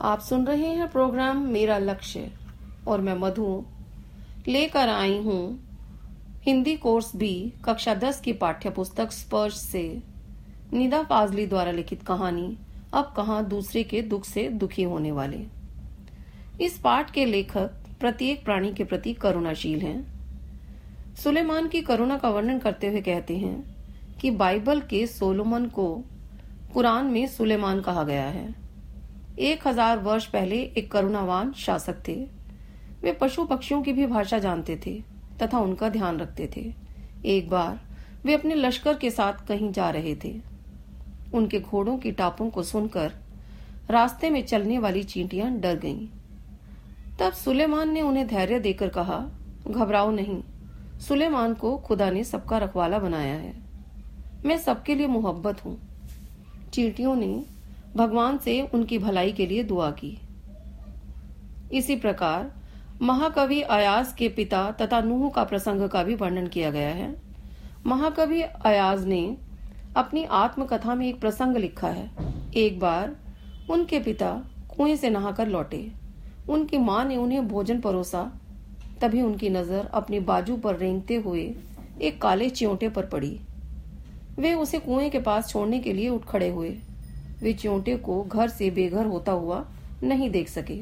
आप सुन रहे हैं प्रोग्राम मेरा लक्ष्य, और मैं मधु लेकर आई हूँ हिंदी कोर्स बी कक्षा दस की पाठ्य पुस्तक स्पर्श से। निदा फाजली द्वारा लिखित कहानी, अब कहा दूसरे के दुख से दुखी होने वाले। इस पाठ के लेखक प्रत्येक प्राणी के प्रति करुणाशील हैं। सुलेमान की करुणा का वर्णन करते हुए कहते हैं कि बाइबल के सोलोमन को कुरान में सुलेमान कहा गया है। एक हज़ार वर्ष पहले एक करुणावान शासक थे। वे पशु पक्षियों की भी भाषा जानते थे तथा उनका ध्यान रखते थे। एक बार वे अपने लश्कर के साथ कहीं जा रहे थे। उनके घोड़ों की टापों को सुनकर रास्ते में चलने वाली चींटियाँ डर गईं। तब सुलेमान ने उन्हें धैर्य देकर कहा, घबराओ नहीं, सुलेमान को खुदा ने सबका रखवाला बनाया है। मैं सबके लिए मोहब्बत हूँ। चींटियों ने भगवान से उनकी भलाई के लिए दुआ की। इसी प्रकार, महाकवि अयाज के पिता तथा नूह का प्रसंग का भी वर्णन किया गया है। महाकवि अयाज ने अपनी आत्मकथा में एक प्रसंग लिखा है। एक बार, उनके पिता कुएँ से नहाकर लौटे। उनकी माँ ने उन्हें भोजन परोसा। तभी उनकी नज़र अपनी बाजू पर रेंगते हुए एक काले चियोटे पर पड़ी। वे उसे कुएँ के पास छोड़ने के लिए उठ खड़े हुए। वे चियोटे को घर से बेघर होता हुआ नहीं देख सके।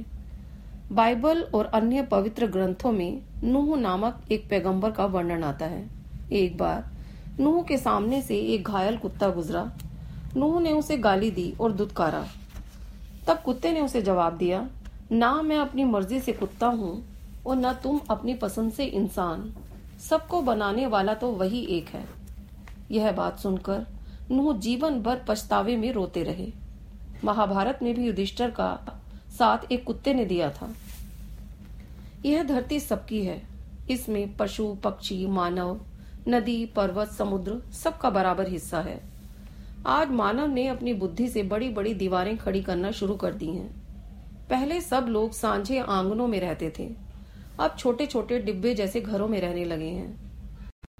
बाइबल और अन्य पवित्र ग्रंथों में नूह नामक एक पैगंबर का वर्णन आता है। एक बार नूह के सामने से एक घायल कुत्ता गुजरा। नूह ने उसे गाली दी और दुदकारा तब कुत्ते ने उसे जवाब दिया, ना मैं अपनी मर्ज़ी से कुत्ता हूँ और न तुम अपनी पसंद से इंसान। सबको बनाने वाला तो वही एक है। यह बात सुनकर नूह जीवन भर पछतावे में रोते रहे। महाभारत में भी युधिष्ठर का साथ एक कुत्ते ने दिया था। यह धरती सबकी है। इसमें पशु, पक्षी, मानव, नदी, पर्वत, समुद्र सबका बराबर हिस्सा है। आज मानव ने अपनी बुद्धि से बड़ी बड़ी दीवारें खड़ी करना शुरू कर दी हैं। पहले सब लोग सांझे आंगनों में रहते थे। अब छोटे छोटे डिब्बे जैसे घरों में रहने लगे हैं।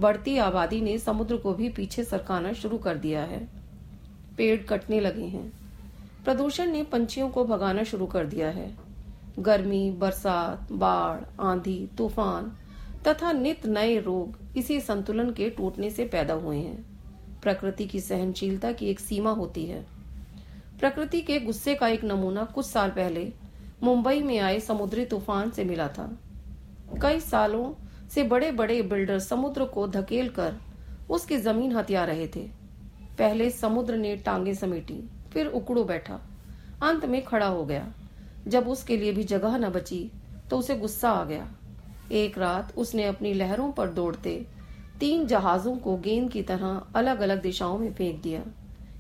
बढ़ती आबादी ने समुद्र को भी पीछे सरकाना शुरू कर दिया है। पेड़ कटने लगे हैं। प्रदूषण ने पंछियों को भगाना शुरू कर दिया है। गर्मी, बरसात, बाढ़, आंधी, तूफ़ान तथा नित नए रोग इसी संतुलन के टूटने से पैदा हुए हैं। प्रकृति की सहनशीलता की एक सीमा होती है। प्रकृति के गुस्से का एक नमूना कुछ साल पहले मुंबई में आए समुद्री तूफ़ान से मिला था। कई सालों से बड़े बड़े बिल्डर समुद्र को धकेल कर उसकी ज़मीन हथिया रहे थे। पहले समुद्र ने टांगे समेटी, फिर उकड़ो बैठा। अंत में खड़ा हो गया। जब उसके लिए भी जगह न बची तो उसे गुस्सा आ गया। एक रात उसने अपनी लहरों पर दौड़ते तीन जहाजों को गेंद की तरह अलग अलग दिशाओं में फेंक दिया।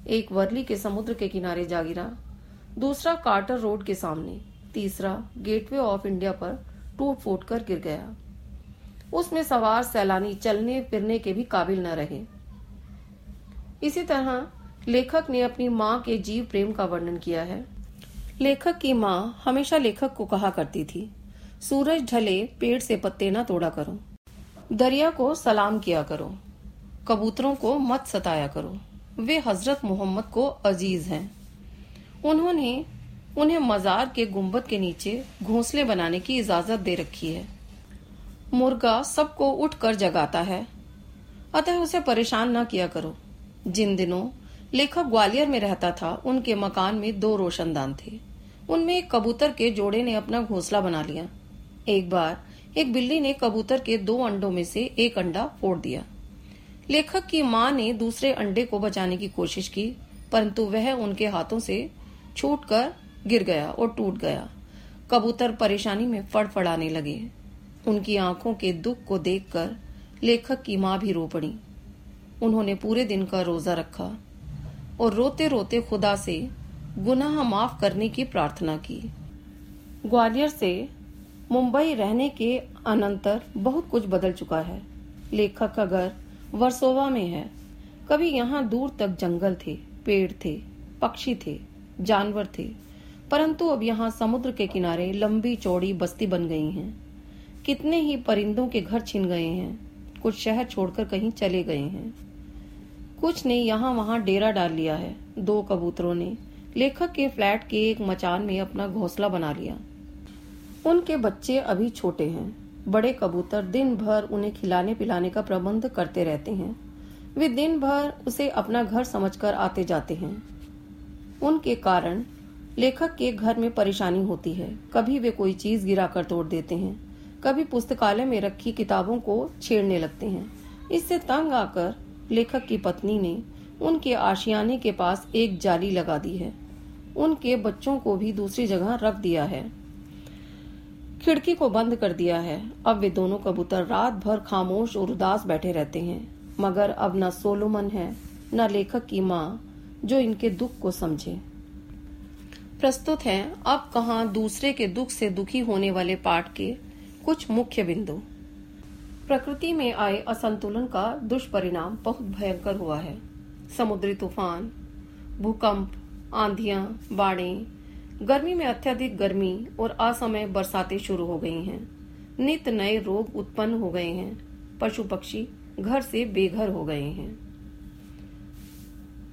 एक वर्ली के समुद्र के किनारे जा गिरा। दूसरा कार्टर रोड के सामने। तीसरा गेटवे ऑफ़ इंडिया पर टूट फूट कर गिर गया। उसमें सवार सैलानी चलने फिरने के भी काबिल न रहे। इसी तरह लेखक ने अपनी माँ के जीव प्रेम का वर्णन किया है। लेखक की माँ हमेशा लेखक को कहा करती थी, सूरज ढले, पेड़ से पत्ते न तोड़ा करो। दरिया को सलाम किया करो। कबूतरों को मत सताया करो। वे हज़रत मोहम्मद को अज़ीज़ हैं। उन्होंने उन्हें मजार के गुंबद के नीचे घोंसले बनाने की इजाज़त दे रखी है। मुर्गा सबको उठकर जगाता है। अतः उसे परेशान न किया करो। जिन दिनों लेखक ग्वालियर में रहता था, उनके मकान में दो रोशनदान थे। उनमें एक कबूतर के जोड़े ने अपना घोंसला बना लिया। एक बार एक बिल्ली ने कबूतर के दो अंडों में से एक अंडा फोड़ दिया। लेखक की माँ ने दूसरे अंडे को बचाने की कोशिश की, परंतु वह उनके हाथों से छूटकर गिर गया और टूट गया। कबूतर परेशानी में फड़फड़ाने लगे। उनकी आँखों के दुख को देखकर लेखक की माँ भी रो पड़ी। उन्होंने पूरे दिन का रोजा रखा और रोते रोते खुदा से गुनाह माफ़ करने की प्रार्थना की। ग्वालियर से मुंबई रहने के अनंतर बहुत कुछ बदल चुका है। लेखक का घर वर्सोवा में है, कभी यहाँ दूर तक जंगल थे, पेड़ थे, पक्षी थे, जानवर थे, परंतु अब यहाँ समुद्र के किनारे लंबी चौड़ी बस्ती बन गई हैं। कितने ही परिंदों के घर छिन गए हैं। कुछ शहर छोड़कर कहीं चले गए हैं। कुछ ने यहाँ वहाँ डेरा डाल लिया है, दो कबूतरों ने। लेखक के फ्लैट के एक मचान में अपना घोंसला बना लिया। उनके बच्चे अभी छोटे हैं। बड़े कबूतर दिन भर उन्हें खिलाने पिलाने का प्रबंध करते रहते हैं। वे दिन भर उसे अपना घर समझकर आते जाते हैं। उनके कारण लेखक के घर में परेशानी होती है। कभी वे कोई चीज़ गिरा कर तोड़ देते हैं। कभी पुस्तकालय में रखी किताबों को छेड़ने लगते हैं। इससे तंग आकर लेखक की पत्नी ने उनके आशियाने के पास एक जाली लगा दी है। उनके बच्चों को भी दूसरी जगह रख दिया है। खिड़की को बंद कर दिया है। अब वे दोनों कबूतर रात भर खामोश और उदास बैठे रहते हैं। मगर अब न सोलोमन है, न लेखक की माँ जो इनके दुख को समझे। प्रस्तुत है, अब कहा दूसरे के दुख से दुखी होने वाले पाठ के कुछ मुख्य बिंदु। प्रकृति में आए असंतुलन का दुष्परिणाम बहुत भयंकर हुआ है। समुद्री तूफ़ान, भूकंप, आंधियाँ, बाढ़ें, गर्मी में अत्यधिक गर्मी और असमय बरसातें शुरू हो गई हैं। नित नए रोग उत्पन्न हो गए हैं। पशु पक्षी घर से बेघर हो गए हैं।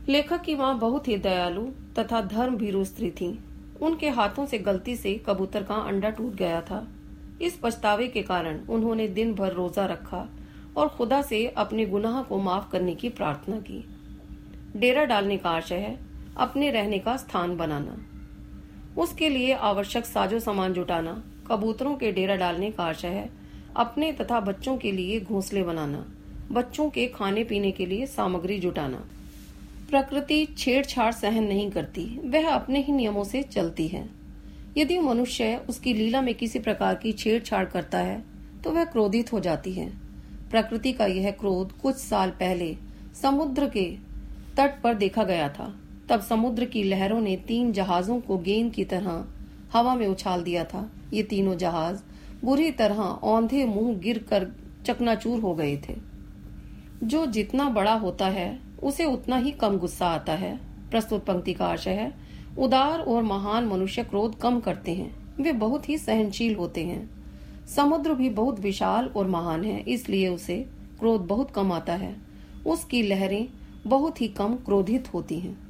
लेखक की माँ बहुत ही दयालु तथा धर्म भीरू स्त्री थी। उनके हाथों से गलती से कबूतर का अंडा टूट गया था। इस पछतावे के कारण उन्होंने दिन भर रोजा रखा और खुदा से अपने गुनाह को माफ़ करने की प्रार्थना की। डेरा डालने का आशय है, अपने रहने का स्थान बनाना। उसके लिए आवश्यक साजो सामान जुटाना, कबूतरों के डेरा डालने का आशय है, अपने तथा बच्चों के लिए घोंसले बनाना, बच्चों के खाने पीने के लिए सामग्री जुटाना। प्रकृति छेड़छाड़ सहन नहीं करती, वह अपने ही नियमों से चलती है। यदि मनुष्य उसकी लीला में किसी प्रकार की छेड़छाड़ करता है तो वह क्रोधित हो जाती है। प्रकृति का यह क्रोध कुछ साल पहले समुद्र के तट पर देखा गया था। तब समुद्र की लहरों ने तीन जहाजों को गेंद की तरह हवा में उछाल दिया था। ये तीनों जहाज़ बुरी तरह औंधे मुँह गिर कर चकनाचूर हो गए थे। जो जितना बड़ा होता है, उसे उतना ही कम गुस्सा आता है। प्रस्तुत पंक्ति का आशय है उदार और महान मनुष्य क्रोध कम करते हैं। वे बहुत ही सहनशील होते हैं। समुद्र भी बहुत विशाल और महान है, इसलिए उसे क्रोध बहुत कम आता है। उसकी लहरें बहुत ही कम क्रोधित होती हैं।